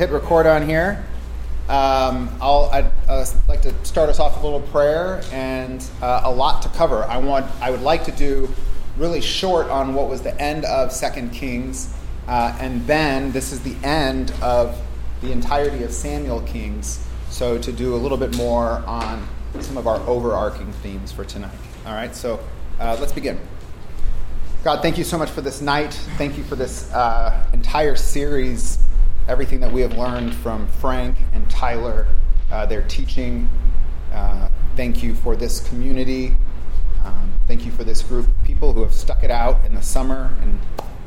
hit record on here. Um, I'll, I'd uh, like to start us off with a little prayer and uh, a lot to cover. I want, I would like to do really short on what was the end of Second Kings, uh, and then this is the end of the entirety of Samuel Kings. So to do a little bit more on some of our overarching themes for tonight. All right, so uh, let's begin. God, thank you so much for this night. Thank you for this uh, entire series, everything that we have learned from Frank and Tyler, uh, their teaching. Uh, thank you for this community. Um, thank you for this group of people who have stuck it out in the summer and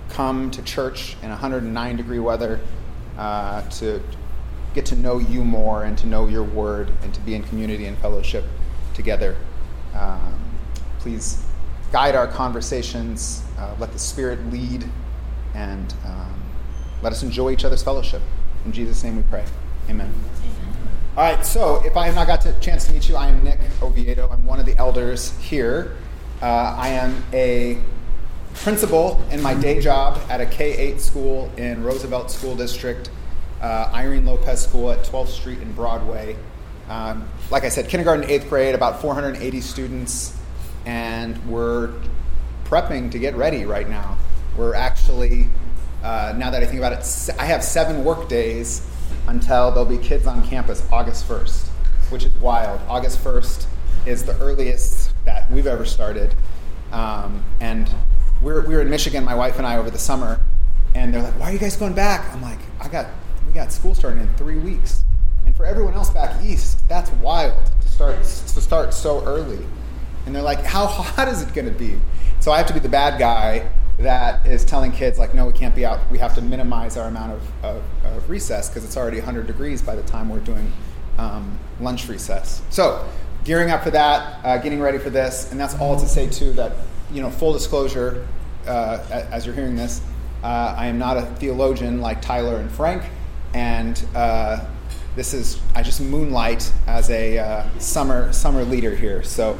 come to church in 109 degree weather uh, to get to know you more and to know your word and to be in community and fellowship together. Um, please guide our conversations, uh, let the Spirit lead, and um, let us enjoy each other's fellowship. In Jesus' name we pray. Amen. All right, so if I have not got a chance to meet you, I am Nick Oviedo. I'm one of the elders here. Uh, I am a principal in my day job at a K 8 school in Roosevelt School District, uh, Irene Lopez School at 12th Street and Broadway. Um, like I said, kindergarten, eighth grade, about 480 students and we're prepping to get ready right now. We're actually, uh, now that I think about it, I have seven work days until there'll be kids on campus August 1st, which is wild. August 1st is the earliest that we've ever started. Um, and we're, we were in Michigan, my wife and I, over the summer, and they're like, "Why are you guys going back?" I'm like, "I got we got school starting in three weeks." And for everyone else back east, that's wild to start to start so early. And they're like, how hot is it going to be? So I have to be the bad guy that is telling kids, like, no, we can't be out. We have to minimize our amount of, of, of recess because it's already 100 degrees by the time we're doing um, lunch recess. So gearing up for that, uh, getting ready for this. And that's all to say, too, that, you know, full disclosure, uh, as you're hearing this, uh, I am not a theologian like Tyler and Frank. And uh, this is, I just moonlight as a uh, summer, summer leader here. So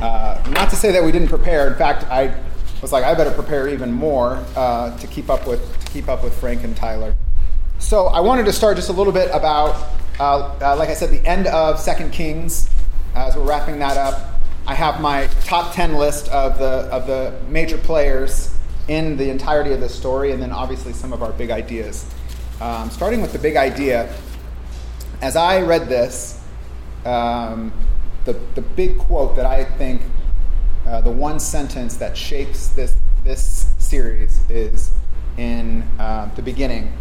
uh, not to say that we didn't prepare. In fact, I was like, I better prepare even more uh, to keep up with to keep up with Frank and Tyler. So I wanted to start just a little bit about, uh, uh like I said, the end of Second Kings. As we're wrapping that up, I have my top ten list of the of the major players in the entirety of the story, and then obviously some of our big ideas. Um, starting with the big idea, as I read this. Um, the, the big quote that I think, uh, the one sentence that shapes this, this series is in uh, the beginning,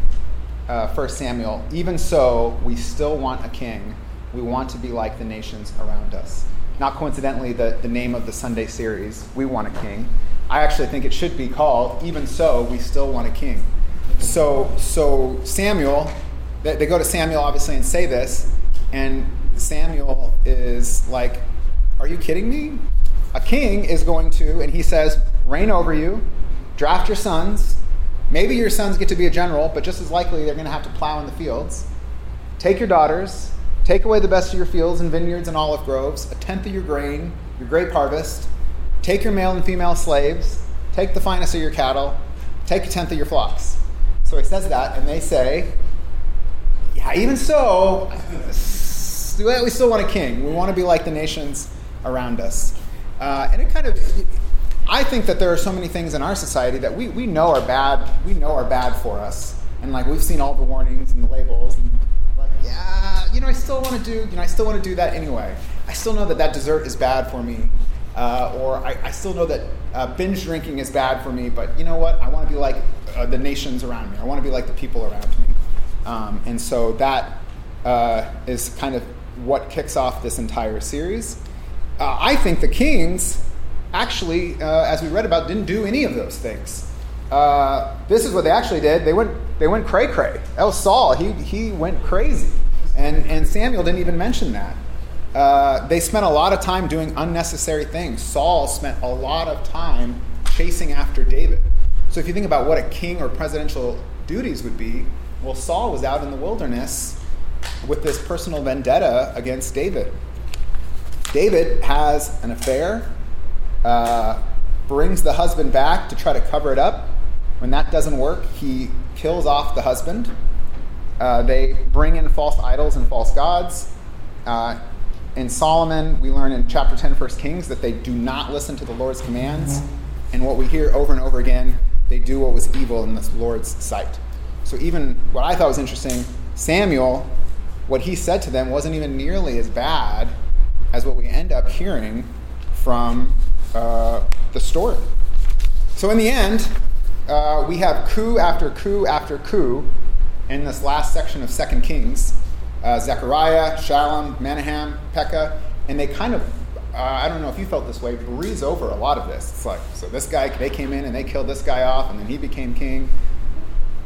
uh, 1 Samuel. Even so, we still want a king. We want to be like the nations around us. Not coincidentally, the, the name of the Sunday series, We Want a King. I actually think it should be called, Even So, We Still Want a King. So, so Samuel, they, they go to Samuel obviously and say this, and Samuel is like, Are you kidding me? A king is going to, and he says, reign over you, draft your sons. Maybe your sons get to be a general, but just as likely they're going to have to plow in the fields. Take your daughters, take away the best of your fields and vineyards and olive groves, a tenth of your grain, your grape harvest. Take your male and female slaves, take the finest of your cattle, take a tenth of your flocks. So he says that, and they say, Yeah, even so, we still want a king. We want to be like the nations around us. Uh, and it kind of, I think that there are so many things in our society that we, we know are bad. We know are bad for us. And like we've seen all the warnings and the labels, and like, yeah, you know, I still want to do, you know, I still want to do that anyway. I still know that that dessert is bad for me, uh, or I, I, still know that uh, binge drinking is bad for me. But you know what? I want to be like uh, the nations around me. I want to be like the people around me. Um, and so that uh, is kind of what kicks off this entire series. Uh, I think the kings actually, uh, as we read about, didn't do any of those things. Uh, this is what they actually did. They went, they went cray cray. That was Saul. He, he went crazy. And, and Samuel didn't even mention that. Uh, they spent a lot of time doing unnecessary things. Saul spent a lot of time chasing after David. So if you think about what a king or presidential duties would be, well, Saul was out in the wilderness with this personal vendetta against David. David has an affair, uh, brings the husband back to try to cover it up. When that doesn't work, he kills off the husband. uh, they bring in false idols and false gods. Uh, in Solomon, we learn in chapter 10, 1 Kings, that they do not listen to the Lord's commands. And what we hear over and over again, they do what was evil in the Lord's sight. So, even what I thought was interesting, Samuel, what he said to them wasn't even nearly as bad as what we end up hearing from uh, the story. So, in the end, uh, we have coup after coup after coup in this last section of Second Kings uh, Zechariah, Shallum, Menahem, Pekah, and they kind of, uh, I don't know if you felt this way, breeze over a lot of this. It's like, so this guy, they came in and they killed this guy off, and then he became king.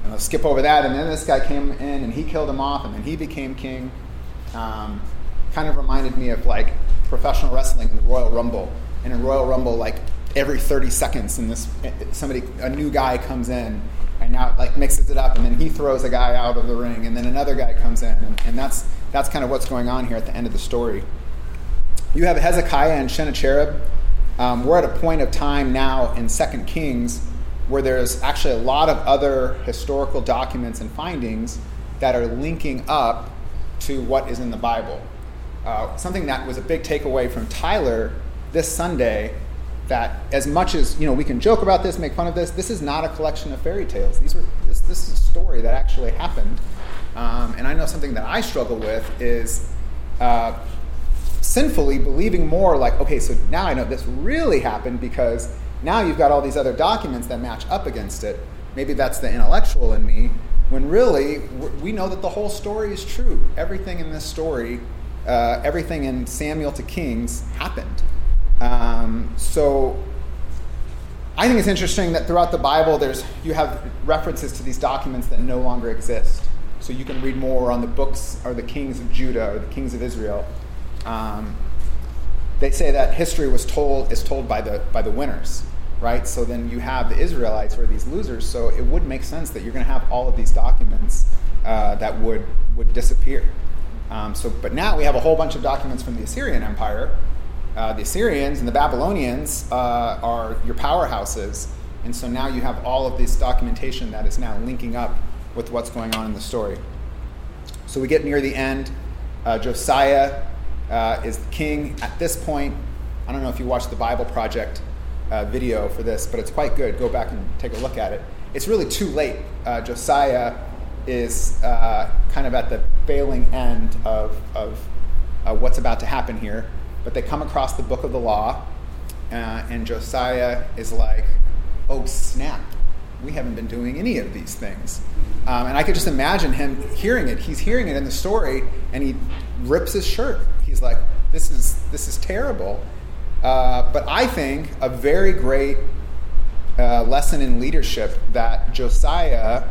And they'll skip over that, and then this guy came in and he killed him off, and then he became king. Um, kind of reminded me of like professional wrestling in the Royal Rumble. And in Royal Rumble, like every 30 seconds, and this somebody, a new guy comes in and now like mixes it up, and then he throws a guy out of the ring, and then another guy comes in, and, and that's that's kind of what's going on here at the end of the story. You have Hezekiah and Sennacherib. Um, we're at a point of time now in Second Kings where there's actually a lot of other historical documents and findings that are linking up to what is in the Bible. Uh, something that was a big takeaway from Tyler this Sunday that as much as you know we can joke about this, make fun of this, this is not a collection of fairy tales. These are this, this is a story that actually happened. Um, and I know something that I struggle with is uh, sinfully believing more like, okay, so now I know this really happened because now you've got all these other documents that match up against it. Maybe that's the intellectual in me, when really we know that the whole story is true. Everything in this story, uh, everything in Samuel to Kings happened. Um, so I think it's interesting that throughout the Bible, there's you have references to these documents that no longer exist. So you can read more on the books or the kings of Judah or the kings of Israel. Um, they say that history was told is told by the by the winners, right? So then you have the Israelites who are these losers. So it would make sense that you're going to have all of these documents uh, that would would disappear. Um, so, but now we have a whole bunch of documents from the Assyrian Empire uh, the Assyrians and the Babylonians uh, are your powerhouses. And so now you have all of this documentation that is now linking up with what's going on in the story. So we get near the end. Uh, Josiah uh, is the king. At this point, I don't know if you watched the Bible Project uh, video for this, but it's quite good. Go back and take a look at it. It's really too late. Uh, Josiah is kind of at the failing end of, of what's about to happen here but they come across the book of the law, uh, and Josiah is like, oh, snap, we haven't been doing any of these things. Um, and I could just imagine him hearing it. He's hearing it in the story, and he rips his shirt. He's like, this is, this is terrible. Uh, but I think a very great uh, lesson in leadership that Josiah,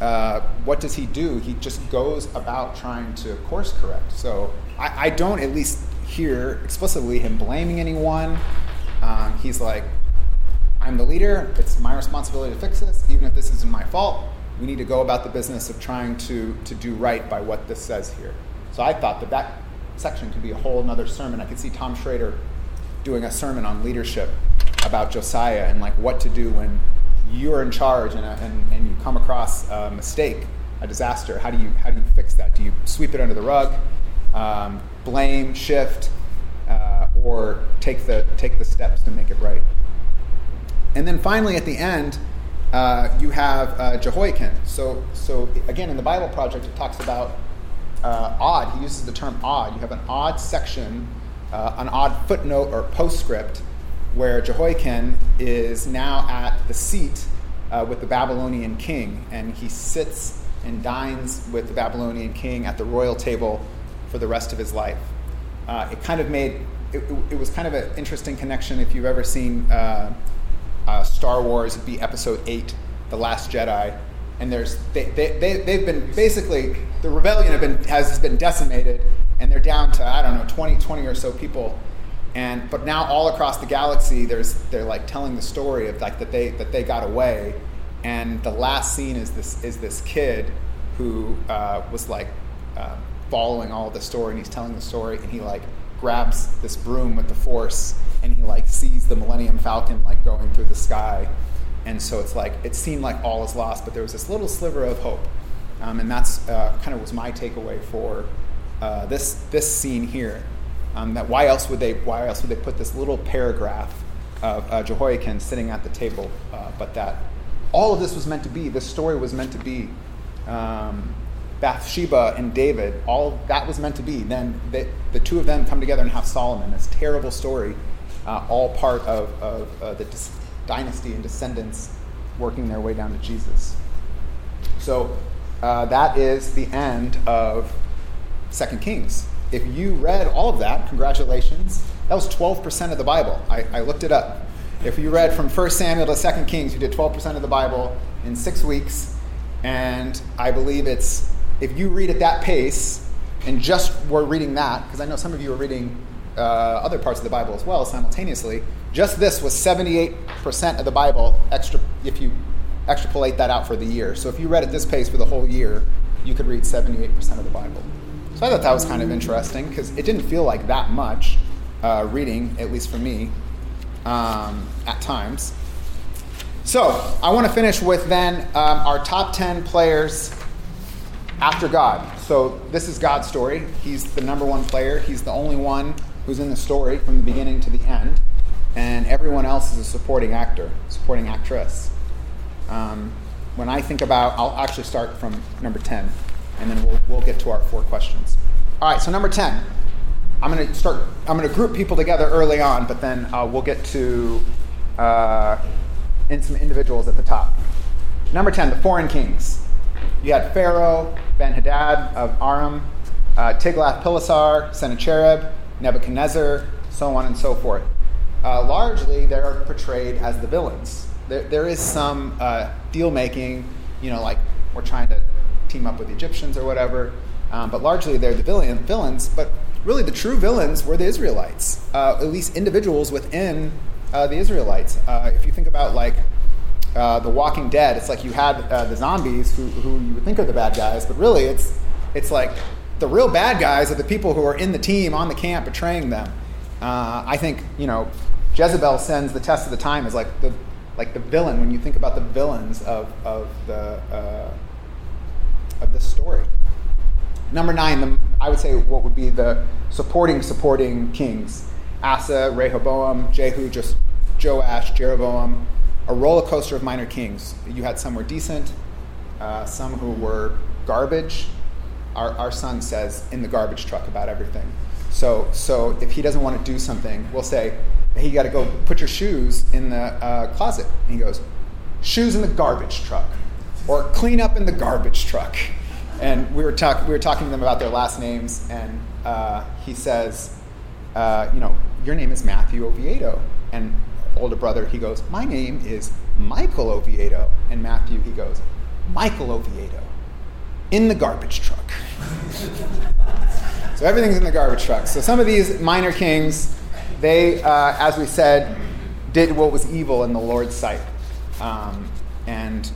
uh, what does he do? He just goes about trying to course correct. So I, I don't at least hear explicitly him blaming anyone. Um, he's like, I'm the leader. It's my responsibility to fix this, even if this isn't my fault. We need to go about the business of trying to, to do right by what this says here. So I thought that that section could be a whole other sermon. I could see Tom Schrader doing a sermon on leadership about Josiah and like what to do when you're in charge and, and, and you come across a mistake, a disaster. How do you how do you fix that? Do you sweep it under the rug? um, blame, shift, uh, or take the, take the steps to make it right. And then finally, at the end, uh, you have uh, Jehoiakim. So, so again, in the Bible Project, it talks about uh, odd. He uses the term odd. You have an odd section, uh, an odd footnote or postscript, where Jehoiakim is now at the seat uh, with the Babylonian king, and he sits and dines with the Babylonian king at the royal table for the rest of his life. Uh, it kind of made it, it, was kind of an interesting connection if you've ever seen uh, uh, Star Wars be Episode Eight, The Last Jedi, and there's they, they, they, they've been basically the rebellion have been has been decimated, and they're down to I don't know 20 20 or so people. And but now all across the galaxy, there's they're like telling the story of like that they that they got away, and the last scene is this is this kid who uh, was like uh, following all the story and he's telling the story and he like grabs this broom with the force and he like sees the Millennium Falcon like going through the sky. And so it's like it seemed like all is lost, but there was this little sliver of hope. Um, and that's uh, kind of was my takeaway for uh, this, this scene here. Um, that why else would they why else would they put this little paragraph of uh, Jehoiakim sitting at the table? Uh, but that all of this was meant to be. This story was meant to be. Um, Bathsheba and David, all that was meant to be. Then they, the two of them come together and have Solomon, this terrible story, uh, all part of, of uh, the dis- dynasty and descendants working their way down to Jesus. So uh, that is the end of Second Kings. If you read all of that, congratulations. That was 12% of the Bible. I, I looked it up. If you read from 1 Samuel to 2 Kings, you did 12% of the Bible in six weeks. And I believe it's, if you read at that pace and just were reading that, because I know some of you are reading uh, other parts of the Bible as well simultaneously, just this was 78% of the Bible, extra, if you extrapolate that out for the year. So if you read at this pace for the whole year, you could read 78% of the Bible. So I thought that was kind of interesting because it didn't feel like that much uh, reading, at least for me, um, at times. So I want to finish with then um, our top 10 players after God. So this is God's story. He's the number one player, He's the only one who's in the story from the beginning to the end. And everyone else is a supporting actor, supporting actress. Um, when I think about, I'll actually start from number 10, and then we'll, we'll get to our four questions. All right, so number 10. I'm going to start, I'm going to group people together early on, but then uh, we'll get to uh, in some individuals at the top. Number 10, the foreign kings. You had Pharaoh, Ben Hadad of Aram, uh, Tiglath-Pileser, Sennacherib, Nebuchadnezzar, so on and so forth. Uh, largely, they're portrayed as the villains. There, there is some uh, deal making, you know, like we're trying to team up with the Egyptians or whatever, um, but largely they're the villain, villains. But really, the true villains were the Israelites, uh, at least individuals within uh, the Israelites. Uh, if you think about like uh, The Walking Dead, it's like you had uh, the zombies who, who you would think are the bad guys, but really it's it's like the real bad guys are the people who are in the team on the camp betraying them. Uh, I think you know Jezebel sends the test of the time as like the like the villain when you think about the villains of of the of this story. Number nine, the, I would say what would be the supporting supporting kings: Asa, Rehoboam, Jehu, just Joash, Jeroboam. A roller coaster of minor kings. You had some were decent, uh, some who were garbage. Our, our son says in the garbage truck about everything. So, so if he doesn't want to do something, we'll say, hey, you got to go put your shoes in the uh, closet. And he goes, shoes in the garbage truck, or clean up in the garbage truck. And we were, talk- we were talking to them about their last names, and uh, he says, uh, you know, your name is Matthew Oviedo. And older brother, he goes, my name is Michael Oviedo. And Matthew, he goes, Michael Oviedo in the garbage truck. so everything's in the garbage truck. So some of these minor kings, they, uh, as we said, did what was evil in the Lord's sight. Um, and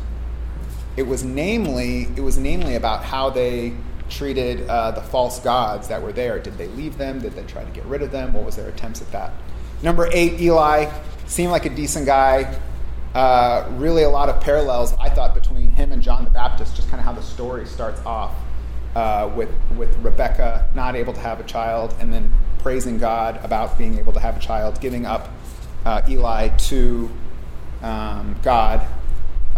it was namely it was namely about how they treated uh, the false gods that were there. Did they leave them? Did they try to get rid of them? What was their attempts at that? Number eight, Eli seemed like a decent guy. Uh, really, a lot of parallels I thought between him and John the Baptist. Just kind of how the story starts off uh, with with Rebecca not able to have a child, and then praising God about being able to have a child, giving up uh, Eli to um, God.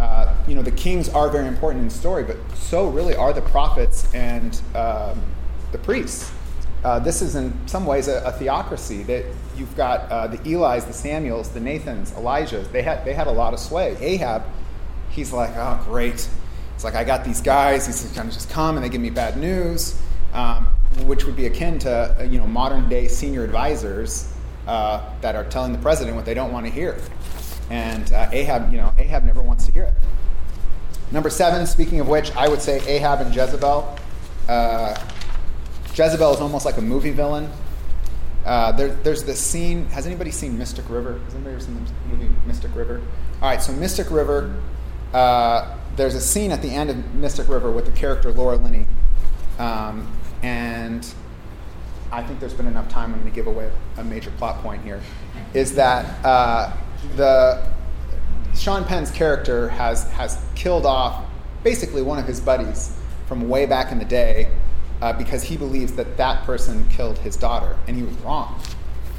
Uh, you know, the kings are very important in the story, but so really are the prophets and um, the priests. Uh, this is in some ways a, a theocracy that you've got uh, the Eli's, the Samuels, the Nathans, Elijah's. They had they had a lot of sway. Ahab, he's like, oh great. It's like I got these guys. He's kind of just come and they give me bad news, um, which would be akin to uh, you know modern day senior advisors uh, that are telling the president what they don't want to hear. And uh, Ahab, you know, Ahab never wants to hear it. Number seven. Speaking of which, I would say Ahab and Jezebel. Uh, Jezebel is almost like a movie villain. Uh, there, there's this scene. Has anybody seen Mystic River? Has anybody ever seen the movie Mystic River? All right, so Mystic River. Uh, there's a scene at the end of Mystic River with the character Laura Linney, um, and I think there's been enough time. I'm going to give away a major plot point here. Is that uh, the Sean Penn's character has has killed off basically one of his buddies from way back in the day uh, because he believes that that person killed his daughter, and he was wrong.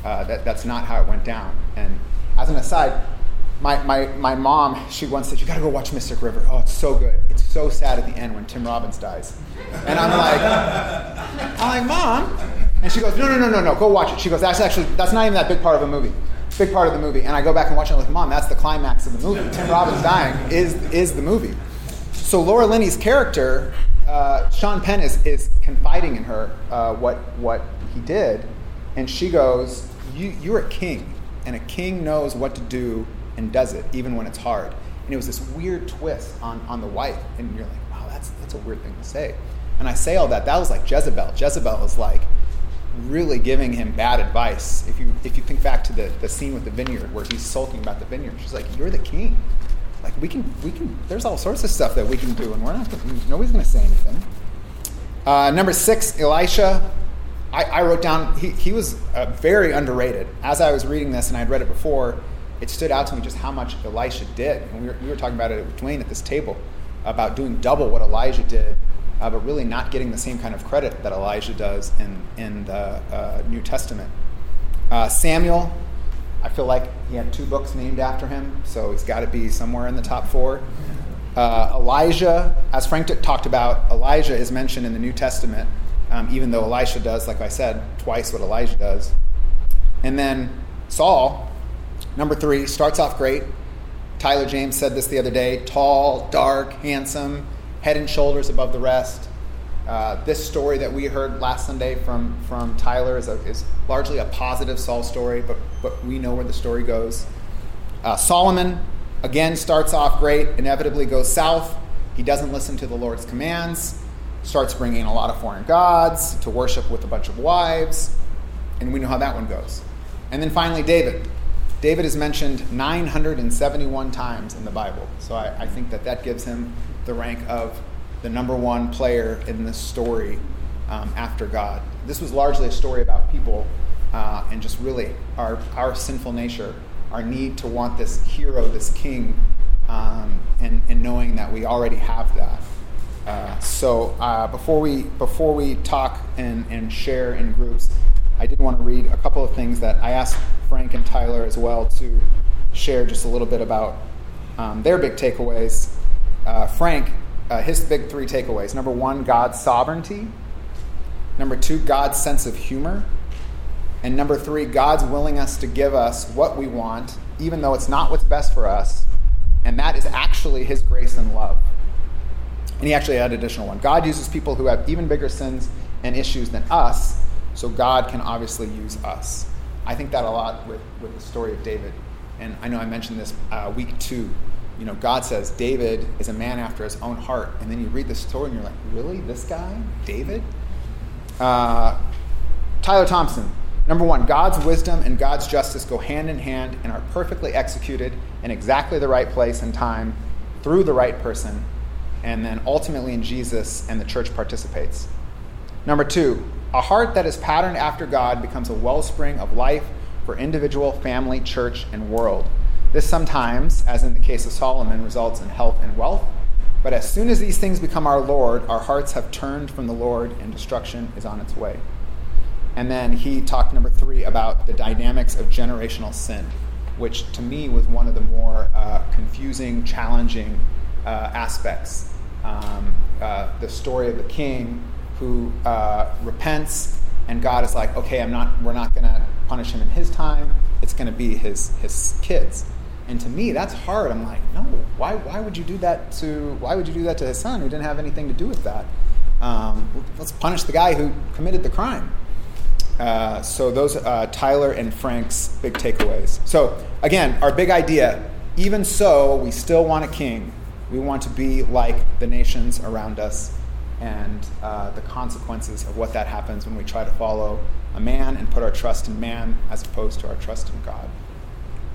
Uh, that, that's not how it went down. And as an aside, my, my, my mom, she once said, You gotta go watch Mystic River. Oh, it's so good. It's so sad at the end when Tim Robbins dies. And I'm like, I'm like, Mom. And she goes, No, no, no, no, no, go watch it. She goes, That's actually, that's not even that big part of a movie. Big part of the movie. And I go back and watch it, I'm like, Mom, that's the climax of the movie. Tim Robbins dying is, is the movie. So Laura Linney's character, uh, Sean Penn is, is confiding in her uh, what, what he did. And she goes, you, You're a king, and a king knows what to do and does it, even when it's hard. And it was this weird twist on, on the wife. And you're like, Wow, that's, that's a weird thing to say. And I say all that. That was like Jezebel. Jezebel was like really giving him bad advice. If you, if you think back to the, the scene with the vineyard where he's sulking about the vineyard, she's like, You're the king. Like, we can, we can, there's all sorts of stuff that we can do, and we're not, nobody's going to say anything. Uh, number six, Elisha. I, I wrote down, he, he was uh, very underrated. As I was reading this, and I'd read it before, it stood out to me just how much Elisha did. And we were, we were talking about it with Dwayne at this table about doing double what Elijah did, uh, but really not getting the same kind of credit that Elijah does in, in the uh, New Testament. Uh, Samuel, I feel like he had two books named after him, so he's got to be somewhere in the top four. Uh, Elijah, as Frank talked about, Elijah is mentioned in the New Testament um, even though Elisha does, like I said, twice what Elijah does. And then Saul, number three, starts off great. Tyler James said this the other day tall, dark, handsome, head and shoulders above the rest. Uh, this story that we heard last Sunday from, from Tyler is, a, is largely a positive Saul story, but, but we know where the story goes. Uh, Solomon, again, starts off great, inevitably goes south. He doesn't listen to the Lord's commands starts bringing a lot of foreign gods to worship with a bunch of wives, and we know how that one goes. And then finally, David. David is mentioned 971 times in the Bible, so I, I think that that gives him the rank of the number one player in this story um, after God. This was largely a story about people uh, and just really our, our sinful nature, our need to want this hero, this king, um, and, and knowing that we already have that. Uh, so uh, before we before we talk and, and share in groups, I did want to read a couple of things that I asked Frank and Tyler as well to share just a little bit about um, their big takeaways. Uh, Frank, uh, his big three takeaways: number one, God's sovereignty; number two, God's sense of humor; and number three, God's willingness to give us what we want, even though it's not what's best for us, and that is actually His grace and love. And he actually had an additional one. God uses people who have even bigger sins and issues than us, so God can obviously use us. I think that a lot with, with the story of David. And I know I mentioned this uh, week two. You know, God says David is a man after his own heart. And then you read the story and you're like, really? This guy? David? Uh, Tyler Thompson. Number one, God's wisdom and God's justice go hand in hand and are perfectly executed in exactly the right place and time through the right person and then ultimately in Jesus, and the church participates. Number two, a heart that is patterned after God becomes a wellspring of life for individual, family, church, and world. This sometimes, as in the case of Solomon, results in health and wealth. But as soon as these things become our Lord, our hearts have turned from the Lord and destruction is on its way. And then he talked, number three, about the dynamics of generational sin, which to me was one of the more uh, confusing, challenging uh, aspects um, uh, the story of the king who uh, repents, and God is like, okay, I'm not, we're not going to punish him in his time. It's going to be his his kids. And to me, that's hard. I'm like, no, why, why would you do that to why would you do that to his son who didn't have anything to do with that? Um, let's punish the guy who committed the crime. Uh, so those uh, Tyler and Frank's big takeaways. So again, our big idea. Even so, we still want a king we want to be like the nations around us and uh, the consequences of what that happens when we try to follow a man and put our trust in man as opposed to our trust in God.